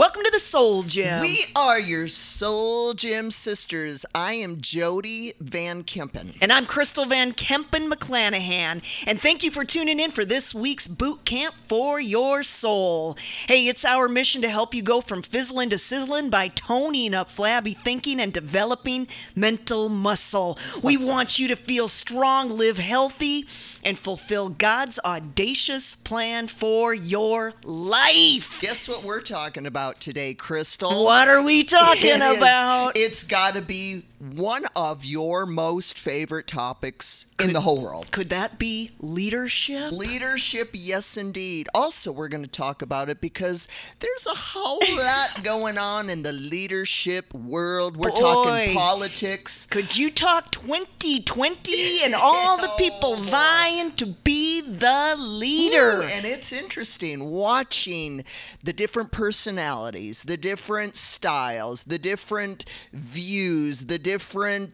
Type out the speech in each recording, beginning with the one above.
Welcome to the Soul Gym. We are your Soul Gym sisters. I am Jody Van Kempen. And I'm Crystal Van Kempen McClanahan. And thank you for tuning in for this week's boot camp for your soul. Hey, it's our mission to help you go from fizzling to sizzling by toning up flabby thinking and developing mental muscle. We want you to feel strong, live healthy, and fulfill God's audacious plan for your life. Guess what we're talking about today, Crystal? What are we talking It is- about? It's got to be one of your most favorite topics in the whole world. Could that be leadership? Leadership, yes, indeed. Also, we're going to talk about it because there's a whole lot going on in the leadership world. We're Boy. talking politics. Could you talk 2020 and all the people Oh, vying to be the leader? Ooh, and it's interesting watching the different personalities, the different styles, the different views, the different,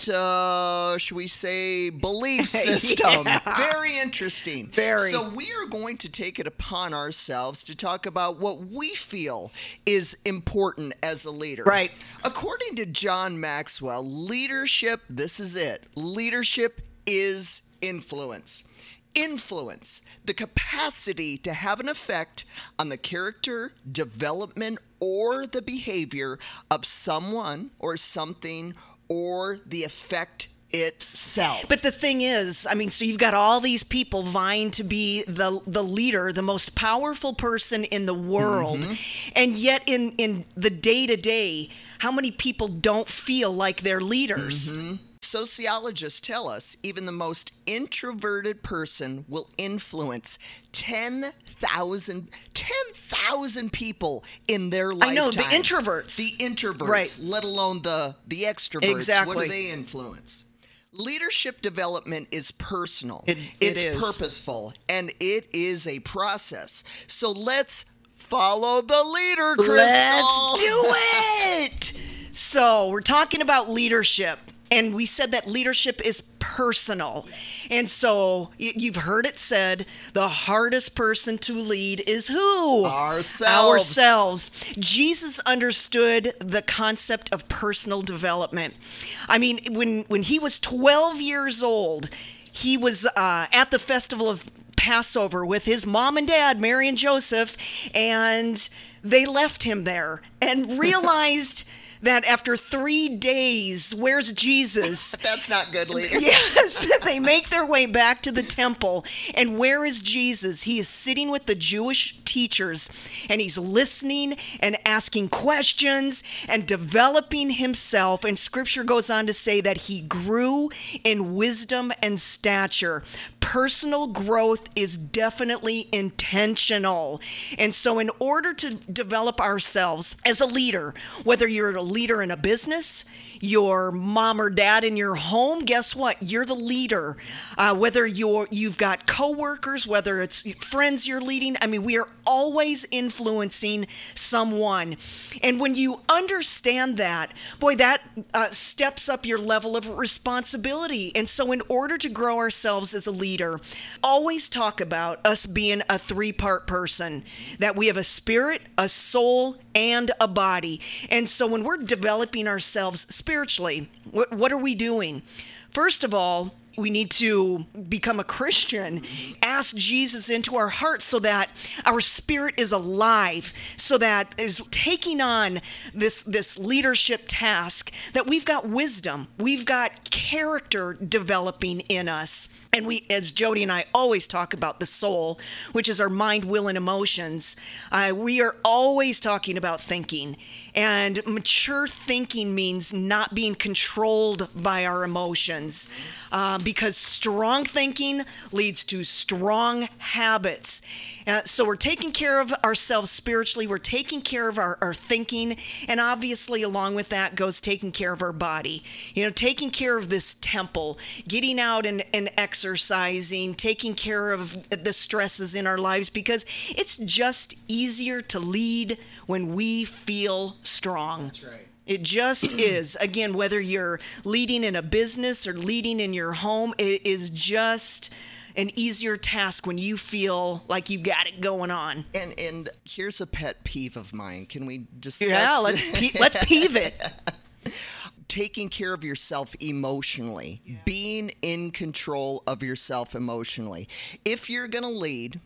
uh, should we say, belief system. Very interesting. Very. So we are going to take it upon ourselves to talk about what we feel is important as a leader. Right. According to John Maxwell, leadership, this is it. Leadership is influence. Influence, the capacity to have an effect on the character, development, or the behavior of someone or something or the effect itself. But the thing is, I mean, so you've got all these people vying to be the the leader, the most powerful person in the world, Mm-hmm. and yet in in the day to day, how many people don't feel like they're leaders? Mm-hmm. Sociologists tell us even the most introverted person will influence 10,000 10,000 people in their I know, the introverts. The introverts, Right. let alone the the extroverts. Exactly. What do they influence? Leadership development is personal. It- it it's purposeful and it is a process. So let's follow the leader, Crystal. Let's do it. So, we're talking about leadership, and we said that leadership is personal. And so, you've heard it said the hardest person to lead is who? Ourselves. Ourselves. Jesus understood the concept of personal development. I mean, when when he was 12 years old, he was uh, at the festival of Passover with his mom and dad, Mary and Joseph, and they left him there and realized that after three days, where's Jesus? That's not good leader. Yes, they make their way back to the temple. And where is Jesus? He is sitting with the Jewish teachers and he's listening and asking questions and developing himself. And scripture goes on to say that he grew in wisdom and stature. Personal growth is definitely intentional. And so, in order to develop ourselves as a leader, whether you're a leader in a business, your mom or dad in your home, guess what? You're the leader. Uh, whether you're you've got coworkers, whether it's friends you're leading, I mean, we are always influencing someone. And when you understand that, boy, that uh, steps up your level of responsibility. And so, in order to grow ourselves as a leader, always talk about us being a three part person that we have a spirit, a soul, and a body. And so when we're developing ourselves spiritually, what, what are we doing? First of all, we need to become a Christian, ask Jesus into our hearts so that our spirit is alive, so that is taking on this this leadership task that we've got wisdom, we've got character developing in us. And we, as Jody and I always talk about the soul, which is our mind, will, and emotions, uh, we are always talking about thinking. And mature thinking means not being controlled by our emotions uh, because strong thinking leads to strong habits. Uh, so we're taking care of ourselves spiritually, we're taking care of our, our thinking, and obviously, along with that goes taking care of our body. You know, taking care of this temple, getting out and, and exercising, taking care of the stresses in our lives because it's just easier to lead when we feel strong. That's right. It just is. Again, whether you're leading in a business or leading in your home, it is just an easier task when you feel like you've got it going on. And and here's a pet peeve of mine. Can we discuss? Yeah, let's pe- let's peeve it. taking care of yourself emotionally, being in control of yourself emotionally. If you're going to lead,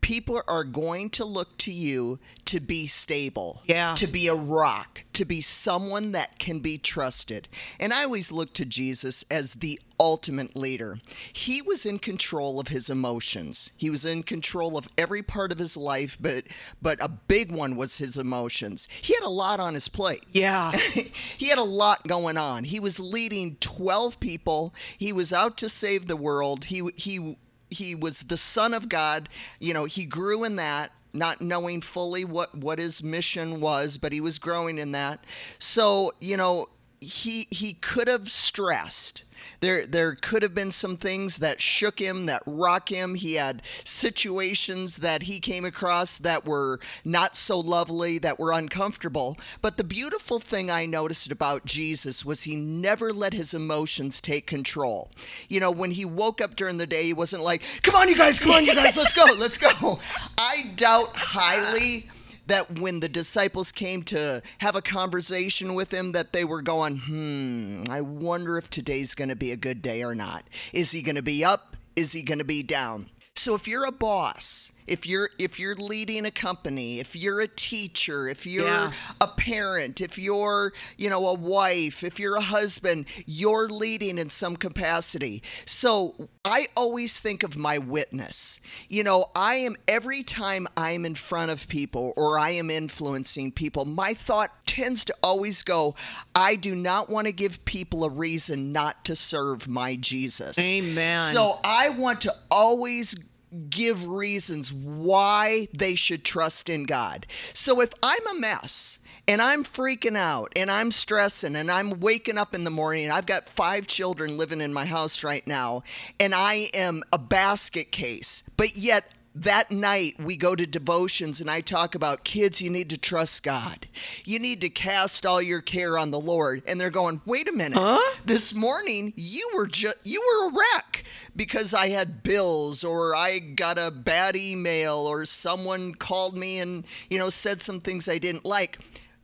people are going to look to you to be stable, Yeah. to be a rock, to be someone that can be trusted. And I always look to Jesus as the ultimate leader. He was in control of his emotions. He was in control of every part of his life, but but a big one was his emotions. He had a lot on his plate Yeah. he had a lot going on. He was leading 12 people. He was out to save the world. He he he was the son of God. You know, he grew in that not knowing fully what what his mission was, but he was growing in that. So, you know, he he could have stressed. There there could have been some things that shook him, that rock him. He had situations that he came across that were not so lovely, that were uncomfortable. But the beautiful thing I noticed about Jesus was he never let his emotions take control. You know, when he woke up during the day, he wasn't like, "Come on, you guys, come on, you guys, let's go, let's go." I doubt highly that when the disciples came to have a conversation with him that they were going hmm i wonder if today's going to be a good day or not. Is he going to be up? Is he going to be down? So if you're a boss if you're if you're leading a company if you're a teacher if you're Yeah. a parent if you're you know a wife if you're a husband you're leading in some capacity so i always think of my witness you know i am every time i'm in front of people or i am influencing people my thought tends to always go i do not want to give people a reason not to serve my jesus Amen. so i want to always give reasons why they should trust in God. So if I'm a mess and I'm freaking out and I'm stressing and I'm waking up in the morning and I've got five children living in my house right now and I am a basket case, but yet that night we go to devotions and I talk about kids, you need to trust God. You need to cast all your care on the Lord. And they're going, wait a minute. This morning you were just you were a wreck because I had bills or I got a bad email or someone called me and you know said some things I didn't like.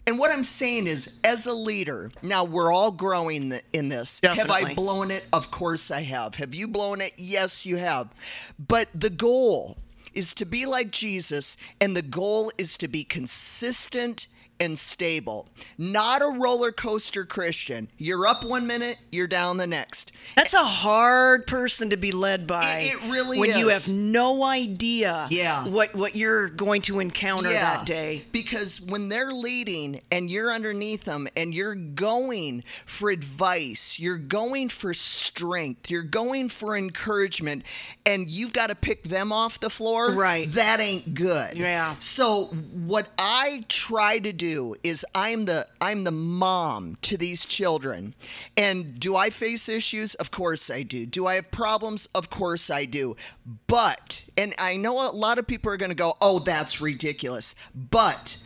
And what I'm saying is, as a leader, now we're all growing in this. Have I blown it? Of course I have. Have you blown it? Yes, you have. But the goal is to be like Jesus, and the goal is to be consistent and stable. Not a roller coaster Christian. You're up one minute, you're down the next. That's a hard person to be led by. It- it really when you have no idea Yeah. what what you're going to encounter that day. Because when they're leading and you're underneath them and you're going for advice, you're going for strength, you're going for encouragement, and you've got to pick them off the floor, Right. That ain't good. Yeah. So what I try to do is I'm the I'm the mom to these children. And do I face issues? Of course I do. Do I have problems? Of course I do. But and I know a lot of people are going to go, "Oh, that's ridiculous." But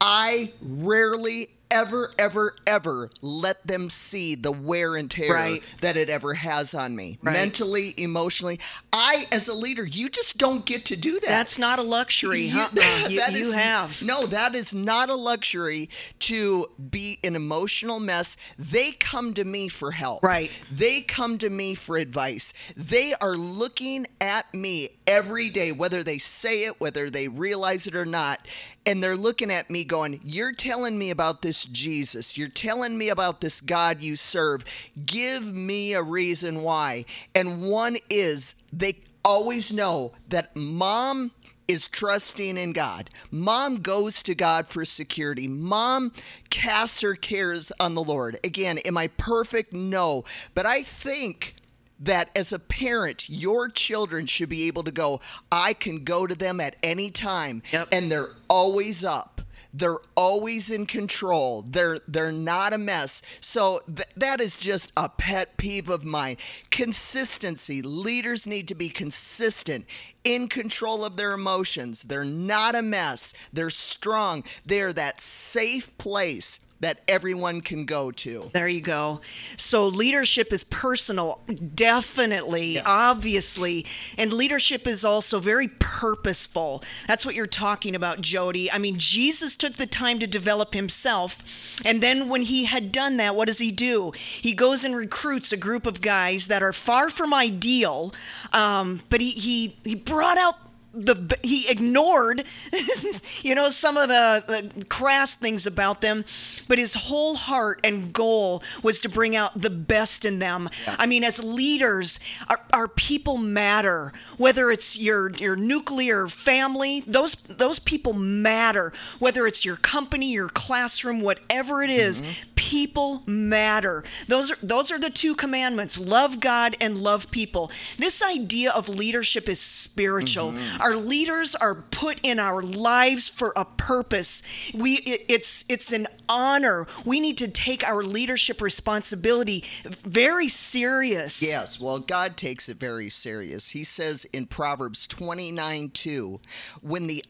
I rarely ever ever ever let them see the wear and tear Right. that it ever has on me Right. mentally emotionally i as a leader you just don't get to do that That's not a luxury. you, huh? you, that you is- have. no that is not a luxury to be an emotional mess they come to me for help Right. they come to me for advice they are looking at me every day whether they say it whether they realize it or not and they're looking at me going you're telling me about this jesus you're telling me about this god you serve give me a reason why and one is they always know that mom is trusting in God. Mom goes to God for security. Mom casts her cares on the Lord. Again, am I perfect? No. But I think that as a parent, your children should be able to go, I can go to them at any time. Yep. And they're always up. They're always in control. They're they're not a mess. So th- that is just a pet peeve of mine. Consistency. Leaders need to be consistent, in control of their emotions. They're not a mess. They're strong. They're that safe place that everyone can go to. There you go. So leadership is personal, definitely, Yes. obviously. And leadership is also very purposeful. That's what you're talking about, Jody. I mean, Jesus took the time to develop himself. And then when he had done that, what does he do? He goes and recruits a group of guys that are far from ideal, um, but he, he, he brought out the he ignored you know some of the, the crass things about them but his whole heart and goal was to bring out the best in them. I mean as leaders our, our people matter whether it's your your nuclear family those those people matter whether it's your company your classroom whatever it is, mm-hmm. People matter. Those are those are the two commandments love god and love people. This idea of leadership is spiritual. Mm-hmm. Our leaders are put in our lives for a purpose. We it, it's it's an honor we need to take our leadership responsibility very serious Yes, well, God takes it very serious. He says in Proverbs 29 2, when the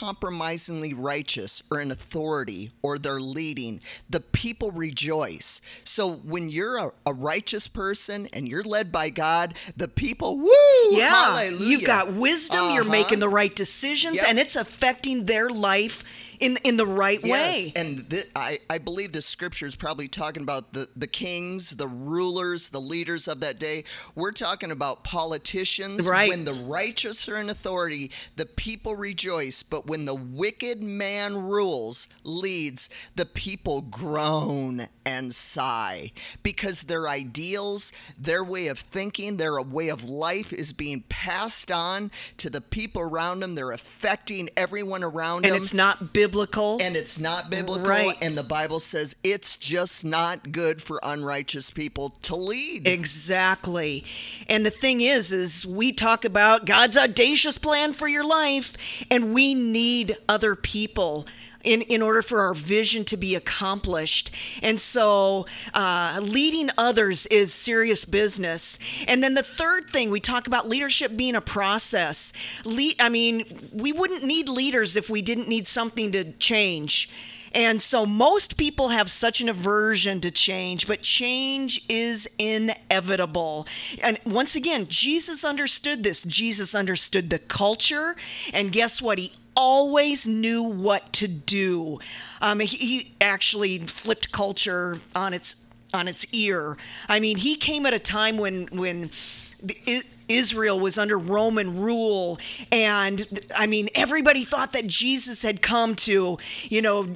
uncompromisingly righteous are in authority or they're leading, the people rejoice. So when you're a, a righteous person and you're led by God, the people, woo! yeah hallelujah. you've got wisdom you're Uh-huh. making the right decisions Yep. and it's affecting their life in in the right Yes, way and th- I, I believe the scripture is probably talking about the, the kings, the rulers, the leaders of that day. We're talking about politicians. Right. When the righteous are in authority, the people rejoice. But when the wicked man rules, leads, the people groan and sigh because their ideals, their way of thinking, their way of life is being passed on to the people around them. They're affecting everyone around and them it's not biblical and it's not biblical Right. and the bible says it's just not good for unrighteous people to lead Exactly. And the thing is is we talk about God's audacious plan for your life and we need other people in, in order for our vision to be accomplished. And so uh, leading others is serious business. And then the third thing, we talk about leadership being a process. Le- I mean, we wouldn't need leaders if we didn't need something to change. And so most people have such an aversion to change, but change is inevitable. And once again, Jesus understood this. Jesus understood the culture. And guess what? He always knew what to do. Um, he, he actually flipped culture on its on its ear. I mean, he came at a time when when Israel was under Roman rule, and I mean, everybody thought that Jesus had come to, you know,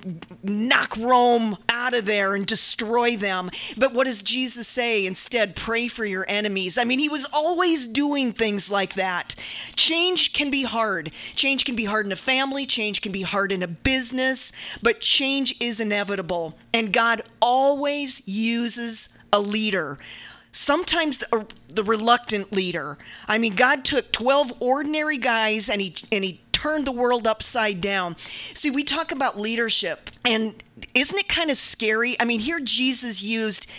knock Rome out of there and destroy them. But what does Jesus say? Instead, pray for your enemies. I mean, he was always doing things like that. Change can be hard. Change can be hard in a family, change can be hard in a business, but change is inevitable. And God always uses a leader sometimes the, uh, the reluctant leader. I mean, God took 12 ordinary guys and he and he turned the world upside down. See, we talk about leadership and isn't it kind of scary? I mean, here Jesus used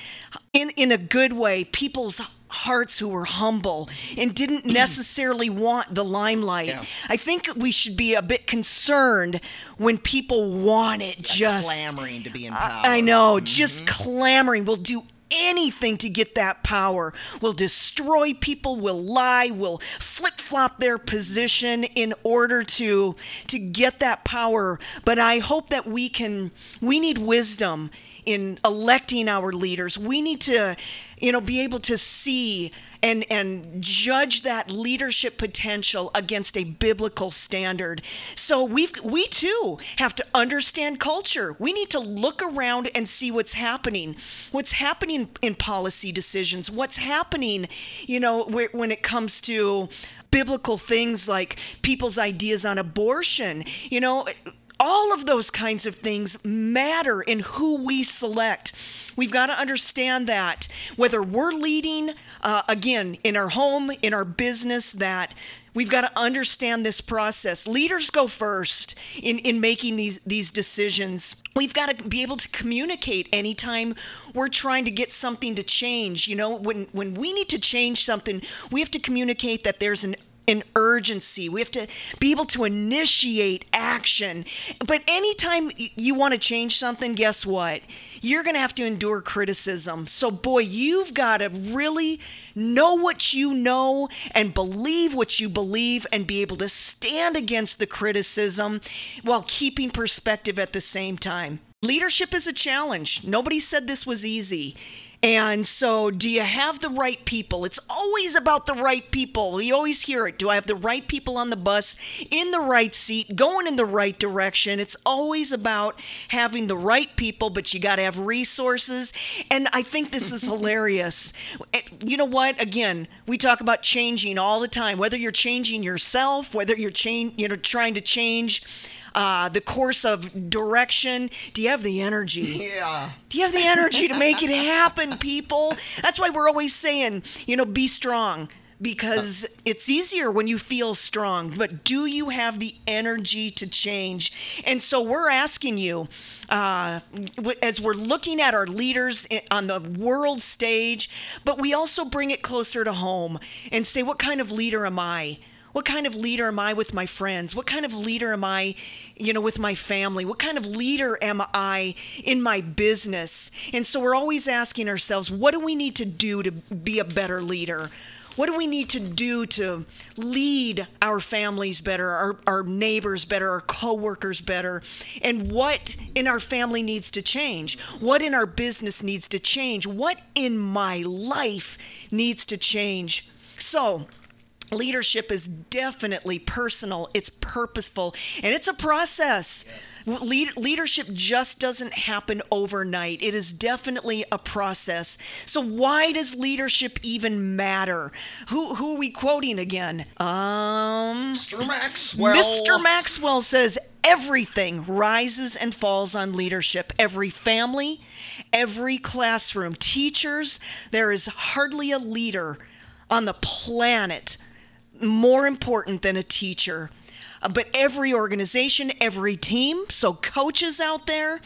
in in a good way people's hearts who were humble and didn't necessarily want the limelight. Yeah. I think we should be a bit concerned when people want it just clamoring to be in I- power. I know, just mm-hmm. clamoring. We'll do anything to get that power. We'll destroy people, we'll lie, we'll flip-flop their position in order to to get that power. But I hope that we can we need wisdom in electing our leaders. We need to you know be able to see and and judge that leadership potential against a biblical standard. So we've we too have to understand culture. We need to look around and see what's happening. What's happening in policy decisions? What's happening, you know, when it comes to biblical things like people's ideas on abortion, you know, all of those kinds of things matter in who we select. We've got to understand that whether we're leading, uh, again, in our home, in our business, that we've got to understand this process. Leaders go first in, in making these, these decisions. We've got to be able to communicate anytime we're trying to get something to change. You know, when, when we need to change something, we have to communicate that there's an an urgency. We have to be able to initiate action. But anytime you want to change something, guess what? You're going to have to endure criticism. So, boy, you've got to really know what you know and believe what you believe and be able to stand against the criticism while keeping perspective at the same time. Leadership is a challenge. Nobody said this was easy. And so, do you have the right people? It's always about the right people. You always hear it. Do I have the right people on the bus, in the right seat, going in the right direction? It's always about having the right people, but you got to have resources. And I think this is hilarious. Eh, you know what? Again, we talk about changing all the time. Whether you're changing yourself, whether you're change, you know, trying to change uh, the course of direction. Do you have the energy? Yeah. Do you have the energy to make it happen, people? That's why we're always saying, you know, be strong because it's easier when you feel strong. But do you have the energy to change? And so we're asking you, uh, as we're looking at our leaders on the world stage, but we also bring it closer to home and say, what kind of leader am I? What kind of leader am I with my friends? What kind of leader am I, you know, with my family? What kind of leader am I in my business? And so we're always asking ourselves, what do we need to do to be a better leader? What do we need to do to lead our families better, our, our neighbors better, our coworkers better? And what in our family needs to change? What in our business needs to change? What in my life needs to change? So, leadership is definitely personal. It's purposeful. And it's a process. Yes. Lead, leadership just doesn't happen overnight. It is definitely a process. So why does leadership even matter? Who who are we quoting again? Um mr maxwell. Mr maxwell says everything rises and falls on leadership. Every family every classroom. Teachers there is hardly a leader on the planet more important than a teacher. Uh, but every organization, every team, so coaches out there,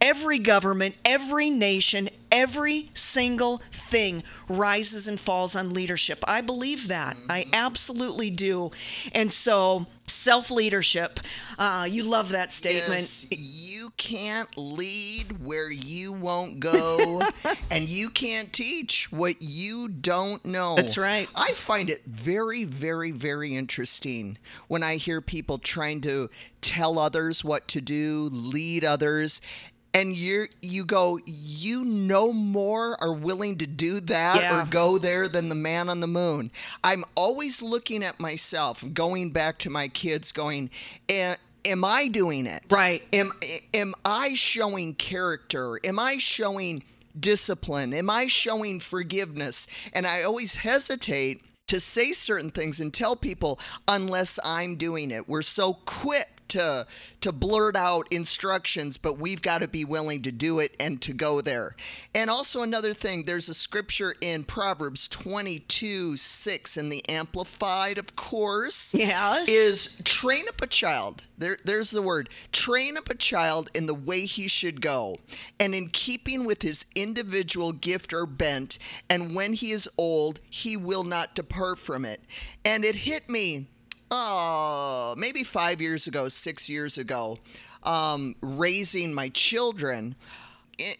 every government, every nation, every single thing rises and falls on leadership. I believe that. I absolutely do. And so self leadership. Uh, you love that statement. Yes, you can't lead where you won't go, and you can't teach what you don't know. That's right. I find it very, very, very interesting when I hear people trying to tell others what to do, lead others, and you you go you no more are willing to do that yeah. or go there than the man on the moon. I'm always looking at myself going back to my kids going am i doing it? Right. Am am i showing character? Am i showing discipline? Am i showing forgiveness? And i always hesitate to say certain things and tell people unless i'm doing it. We're so quick to to blurt out instructions, but we've got to be willing to do it and to go there. And also another thing, there's a scripture in Proverbs 22, 6 in the Amplified, of course. Yes. Is train up a child. There, there's the word. Train up a child in the way he should go, and in keeping with his individual gift or bent, and when he is old, he will not depart from it. And it hit me oh, maybe five years ago, six years ago, um, raising my children.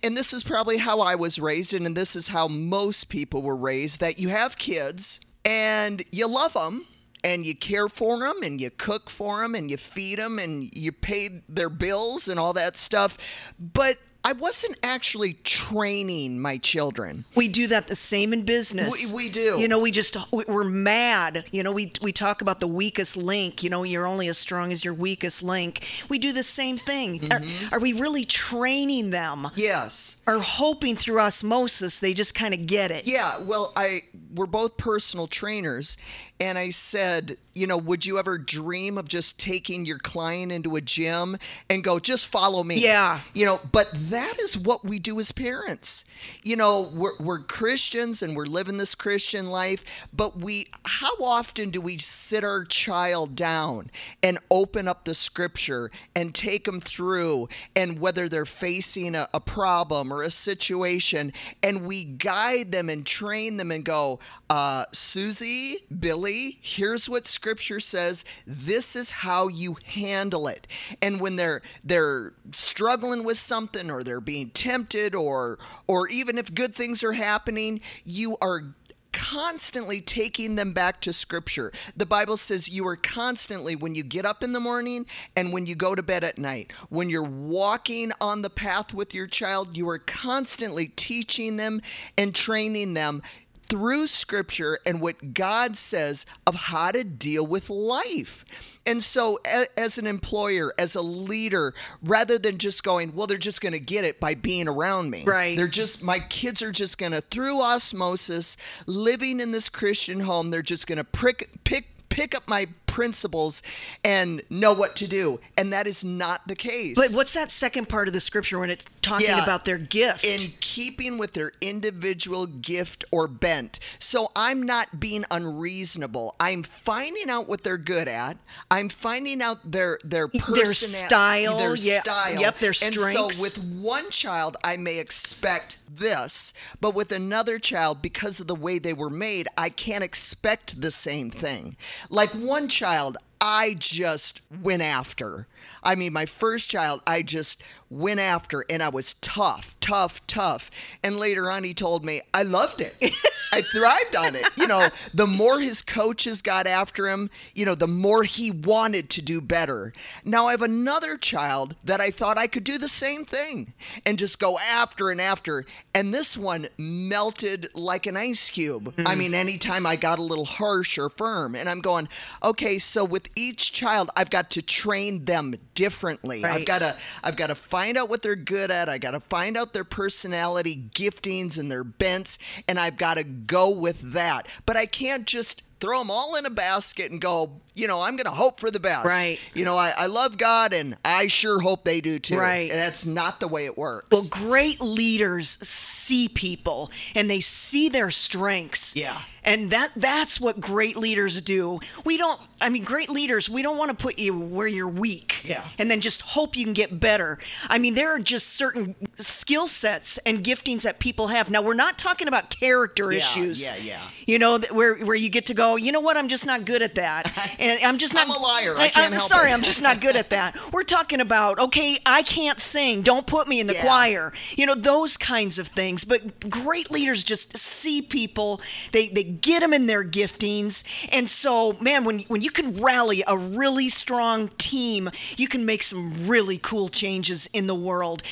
And this is probably how I was raised, and this is how most people were raised that you have kids and you love them and you care for them and you cook for them and you feed them and you pay their bills and all that stuff. But I wasn't actually training my children. We do that the same in business. We, we do. You know, we just we're mad. You know, we we talk about the weakest link. You know, you're only as strong as your weakest link. We do the same thing. Mm-hmm. Are, are, we really training them? Yes. Or hoping through osmosis they just kind of get it? Yeah. Well, I we're both personal trainers, and I said, you know, would you ever dream of just taking your client into a gym and go, just follow me? Yeah. You know, but that is what we do as parents. You know, we're, we're Christians and we're living this Christian life, but we, how often do we sit our child down and open up the scripture and take them through and whether they're facing a, a problem or a situation and we guide them and train them and go, uh, Susie, Billy, here's what Scripture says. This is how you handle it. And when they're they're struggling with something, or they're being tempted, or or even if good things are happening, you are constantly taking them back to scripture. The Bible says you are constantly, when you get up in the morning and when you go to bed at night, when you're walking on the path with your child, you are constantly teaching them and training them through scripture and what God says of how to deal with life. And so, as an employer, as a leader, rather than just going, well, they're just going to get it by being around me. Right. They're just, my kids are just going to, through osmosis, living in this Christian home, they're just going to pick, pick, up my principles and know what to do. And that is not the case. But what's that second part of the scripture when it's talking Yeah. about their gift? in keeping with their individual gift or bent. So I'm not being unreasonable. I'm finding out what they're good at. I'm finding out their their persona- style, their yeah, style. yep, their strengths. And so with one child, I may expect this, but with another child, because of the way they were made, I can't expect the same thing. Like one child. I just went after. I mean, my first child, I just went after and I was tough, tough, tough. And later on, he told me, I loved it. I thrived on it. You know, the more his coaches got after him, you know, the more he wanted to do better. Now I have another child that I thought I could do the same thing and just go after and after. And this one melted like an ice cube. I mm. mean, anytime I got a little harsh or firm, and I'm going, okay, so with each child, I've got to train them differently. I've got to I've got to find out what they're good at. I got to find out their personality, giftings, and their bents, and I've got to go with that. But I can't just throw them all in a basket and go, you know, I'm going to hope for the best. Right. You know, I, I love God, and I sure hope they do too. Right. And that's not the way it works. well, great leaders see people and they see their strengths. Yeah. And that that's what great leaders do. We don't I mean great leaders, we don't want to put you where you're weak Yeah. and then just hope you can get better. I mean there are just certain skill sets and giftings that people have. Now we're not talking about character Yeah, issues. yeah, yeah. You know where where you get to go, you know what? I'm just not good at that. And I'm just not I'm a liar. I am sorry, it. I'm just not good at that. We're talking about, okay, I can't sing. Don't put me in the Yeah. choir. You know, those kinds of things. But great leaders just see people, they, they get them in their giftings. And so, man, when, when you can rally a really strong team, you can make some really cool changes in the world.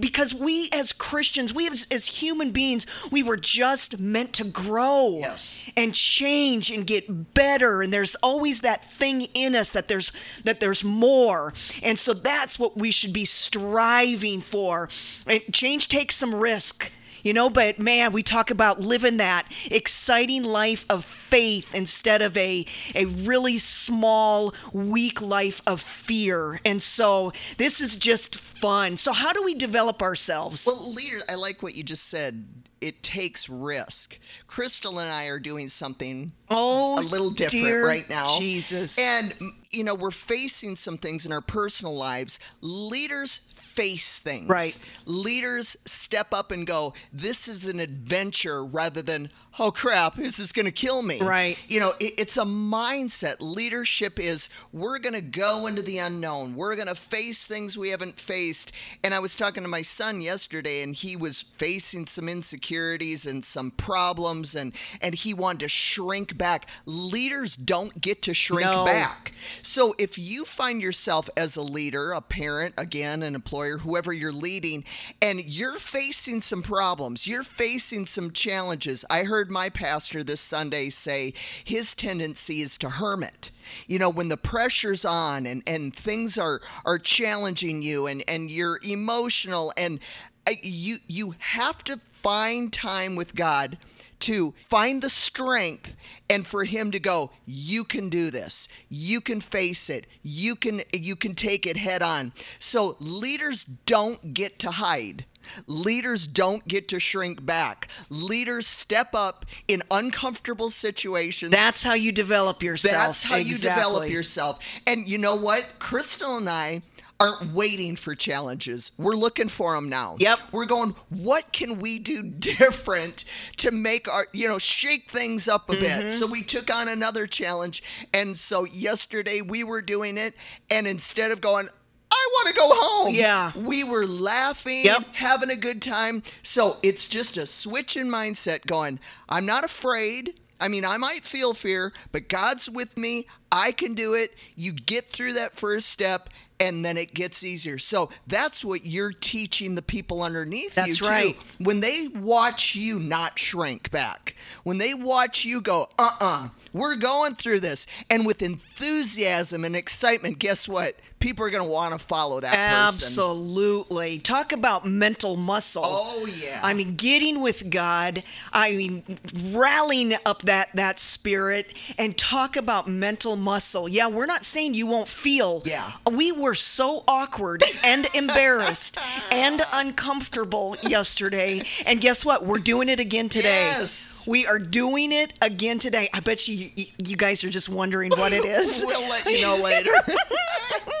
Because we as Christians, we as, as human beings, we were just meant to grow Yes. and change and get better and there's always that thing in us that there's that there's more. And so that's what we should be striving for. And change takes some risk you know but man we talk about living that exciting life of faith instead of a a really small weak life of fear. And so this is just fun. So how do we develop ourselves? Well, leader, I like what you just said. It takes risk. Crystal and I are doing something oh a little different right now. jesus And, you know, we're facing some things in our personal lives. Leaders face things. Right. Leaders step up and go, this is an adventure rather than, oh crap, this is going to kill me. Right. You know, it, it's a mindset. Leadership is we're going to go into the unknown. We're going to face things we haven't faced. And I was talking to my son yesterday and he was facing some insecurities and some problems and and he wanted to shrink back. Leaders don't get to shrink No. back. So if you find yourself as a leader, a parent, again, an employer, whoever you're leading, and you're facing some problems, you're facing some challenges. I heard my pastor this Sunday say his tendency is to hermit. You know, when the pressure's on and, and things are are challenging you and, and you're emotional and uh, you you have to find time with God to find the strength and for him to go you can do this. You can face it. You can you can take it head on. So leaders don't get to hide. Leaders don't get to shrink back. Leaders step up in uncomfortable situations. That's how you develop yourself. that's how you develop yourself. And you know what? Crystal and I aren't waiting for challenges. We're looking for them now. Yep. We're going, what can we do different to make our, you know, shake things up a Mm-hmm. bit? So we took on another challenge. And so yesterday we were doing it. And instead of going, I want to go home. Yeah. We were laughing, Yep. having a good time. So it's just a switch in mindset going, I'm not afraid. I mean, I might feel fear, but God's with me. I can do it. You get through that first step and then it gets easier. So that's what you're teaching the people underneath you. That's too. right. When they watch you not shrink back, when they watch you go, uh uh-uh, uh, we are going through this. And with enthusiasm and excitement, guess what? People are going to want to follow that person. Absolutely. Talk about mental muscle. Oh, yeah. I mean, getting with God. I mean, rallying up that that spirit and talk about mental muscle. Yeah, we're not saying you won't feel. Yeah. We were so awkward and embarrassed and uncomfortable yesterday, and guess what? We're doing it again today. Yes. We are doing it again today. I bet you, you guys are just wondering what it is. we'll let you know later.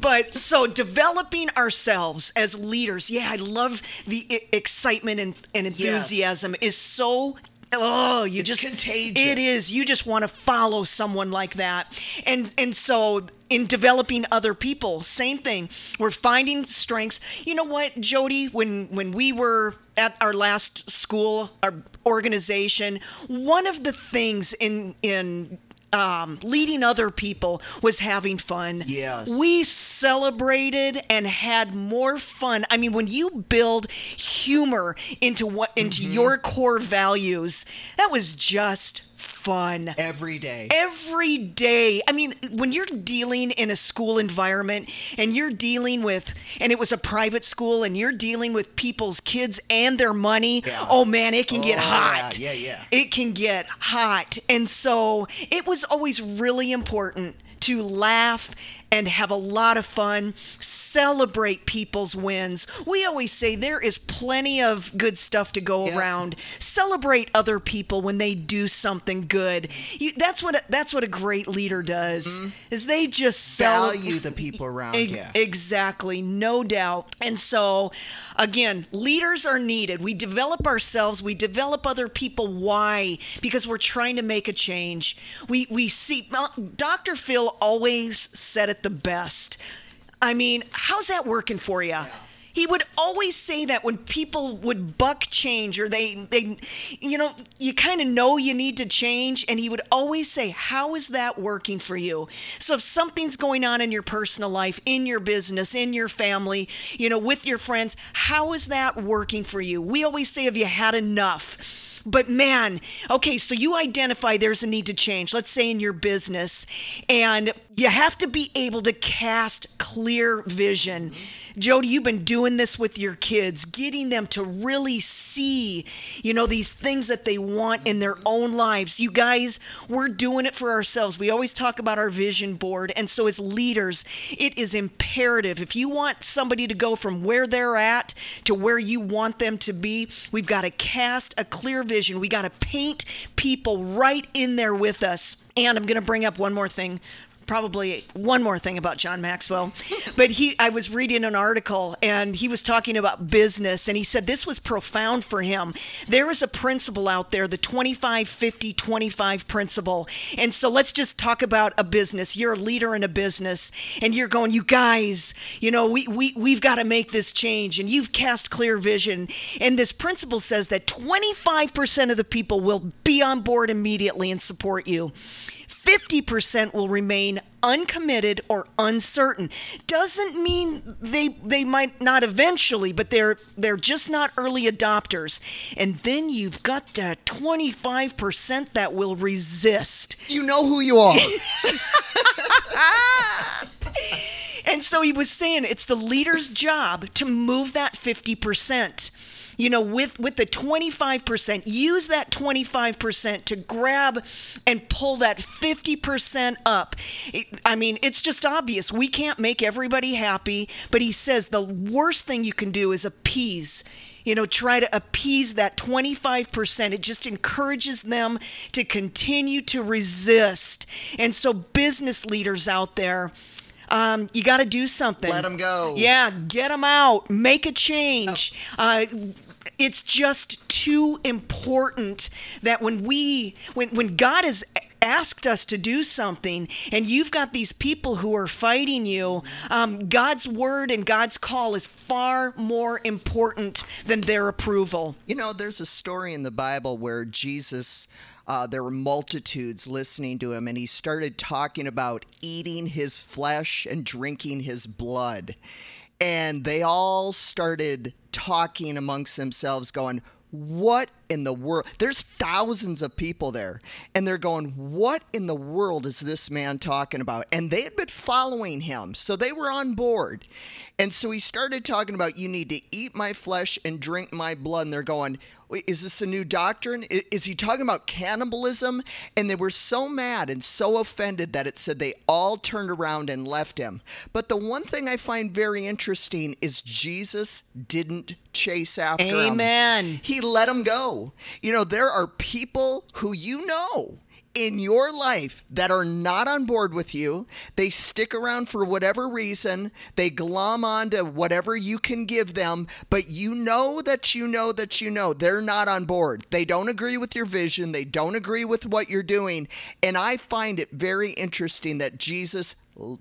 But so developing ourselves as leaders, yeah, I love the excitement and, and enthusiasm is so. Oh, you It's just contagious. It is. You just want to follow someone like that, and and so in developing other people, same thing. We're finding strengths. You know what, Jody? When when we were at our last school, our organization, one of the things in in um, leading other people was having fun. Yes. We celebrated and had more fun. I mean, when you build humor into what into Mm-hmm. your core values, that was just fun. Every day. Every day. I mean, when you're dealing in a school environment and you're dealing with, and it was a private school, and you're dealing with people's kids and their money, Yeah. oh man, it can get Oh, hot. yeah, yeah, yeah. It can get hot. And so it was always really important to laugh and have a lot of fun, celebrate people's wins. We always say there is plenty of good stuff to go Yeah. around. Celebrate other people when they do something good. You, that's what a, that's what a great leader does. Is they just cel- Mm-hmm. Value the people around you. Exactly, no doubt. And so, again, leaders are needed. We develop ourselves, we develop other people. Why? Because we're trying to make a change. We we see uh, Dr. Phil always said it the best. I mean, how's that working for you? He would always say that when people would buck change or they they you know, you kind of know you need to change and he would always say, "How is that working for you?" So if something's going on in your personal life, in your business, in your family, you know, with your friends, how is that working for you? We always say, "Have you had enough?" But man, okay, so you identify there's a need to change, let's say in your business, and you have to be able to cast clear vision. Jody, you've been doing this with your kids, getting them to really see, you know, these things that they want in their own lives. You guys, we're doing it for ourselves. We always talk about our vision board. And so, as leaders, it is imperative. If you want somebody to go from where they're at to where you want them to be, we've got to cast a clear vision. We got to paint people right in there with us. And I'm going to bring up one more thing probably one more thing about John Maxwell. But he I was reading an article and he was talking about business and he said this was profound for him. There is a principle out there, the 25 50 25 principle. And so let's just talk about a business. You're a leader in a business and you're going, "You guys, you know, we we we've got to make this change." And you've cast clear vision. And this principle says that 25% of the people will be on board immediately and support you. 50% will remain uncommitted or uncertain. Doesn't mean they they might not eventually, but they're they're just not early adopters. And then you've got that 25% that will resist. You know who you are. And so he was saying it's the leader's job to move that 50%. You know, with with the 25%, use that 25% to grab and pull that 50% up. I mean, it's just obvious. We can't make everybody happy, but he says the worst thing you can do is appease you know, try to appease that 25%. It just encourages them to continue to resist. And so, business leaders out there, um, you got to do something. Let 'em go. Yeah, get them out. Make a change. Uh, it's just too important that when we when when God has asked us to do something and you've got these people who are fighting you um, god's word and god's call is far more important than their approval You know, there's a story in the Bible where Jesus, uh, there were multitudes listening to him, and he started talking about eating his flesh and drinking his blood. And they all started talking amongst themselves, going, What in the world? There's thousands of people there, and they're going, What in the world is this man talking about? And they had been following him, so they were on board. And so he started talking about, You need to eat my flesh and drink my blood. And they're going, is this a new doctrine? Is he talking about cannibalism? And they were so mad and so offended that it said they all turned around and left him. But the one thing I find very interesting is Jesus didn't chase after him. Amen. He let him go. You know, there are people who you know in your life that are not on board with you. They stick around for whatever reason. They glom onto whatever you can give them, but you know that you know that you know they're not on board. They don't agree with your vision. They don't agree with what you're doing. And I find it very interesting that Jesus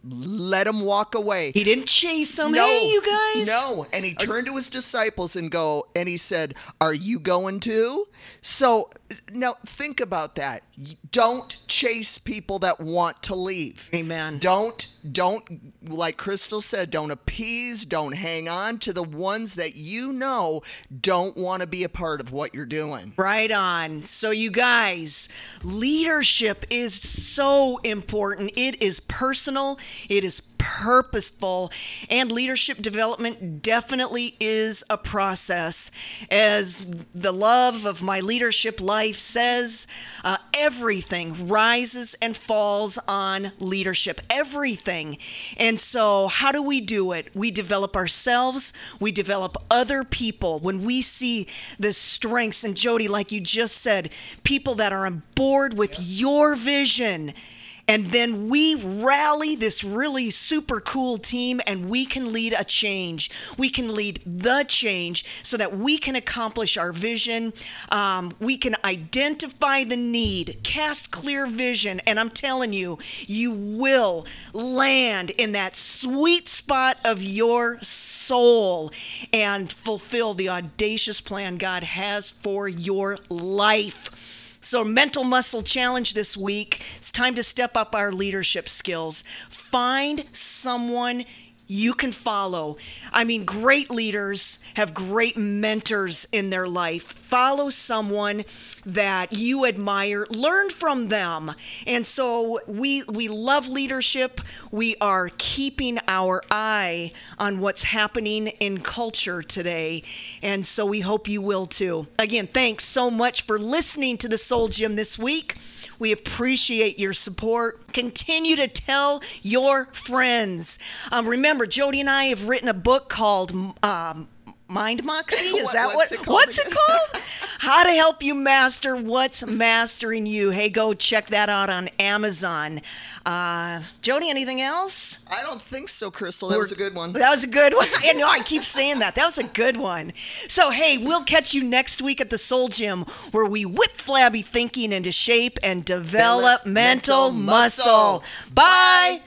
let him walk away. he didn't chase them hey you guys No. And he turned to his disciples and go and he said, Are you going to? So now think about that. Don't chase people that want to leave. Amen. Don't don't like Crystal said, don't appease, don't hang on to the ones that you know don't want to be a part of what you're doing. Right on. So, you guys, leadership is so important. It is personal, it is purposeful, and leadership development definitely is a process. As the love of my leadership life says, uh, everything rises and falls on leadership. Everything. And so, how do we do it? We develop ourselves, we develop other people. When we see the strengths, and Jody, like you just said, people that are on board with your vision. And then we rally this really super cool team and we can lead a change. We can lead the change so that we can accomplish our vision. Um, we can identify the need, cast clear vision. And I'm telling you, you will land in that sweet spot of your soul and fulfill the audacious plan God has for your life. So, mental muscle challenge this week. It's time to step up our leadership skills. Find someone you can follow. I mean, great leaders have great mentors in their life. Follow someone that you admire, learn from them. And so we we love leadership. We are keeping our eye on what's happening in culture today. And so we hope you will too. Again, thanks so much for listening to the Soul Gym this week. We appreciate your support. Continue to tell your friends. Um, remember, Jody and I have written a book called um, Mind Moxie. Is What- that what's what? it called what's it called? How to help you master what's mastering you. Hey, go check that out on Amazon. Uh, Jody, anything else? I don't think so, Crystal. That was a good one. That was a good one. I know I keep saying that. That was a good one. So, hey, we'll catch you next week at the Soul Gym where we whip flabby thinking into shape and develop mental mental muscle. muscle. Bye.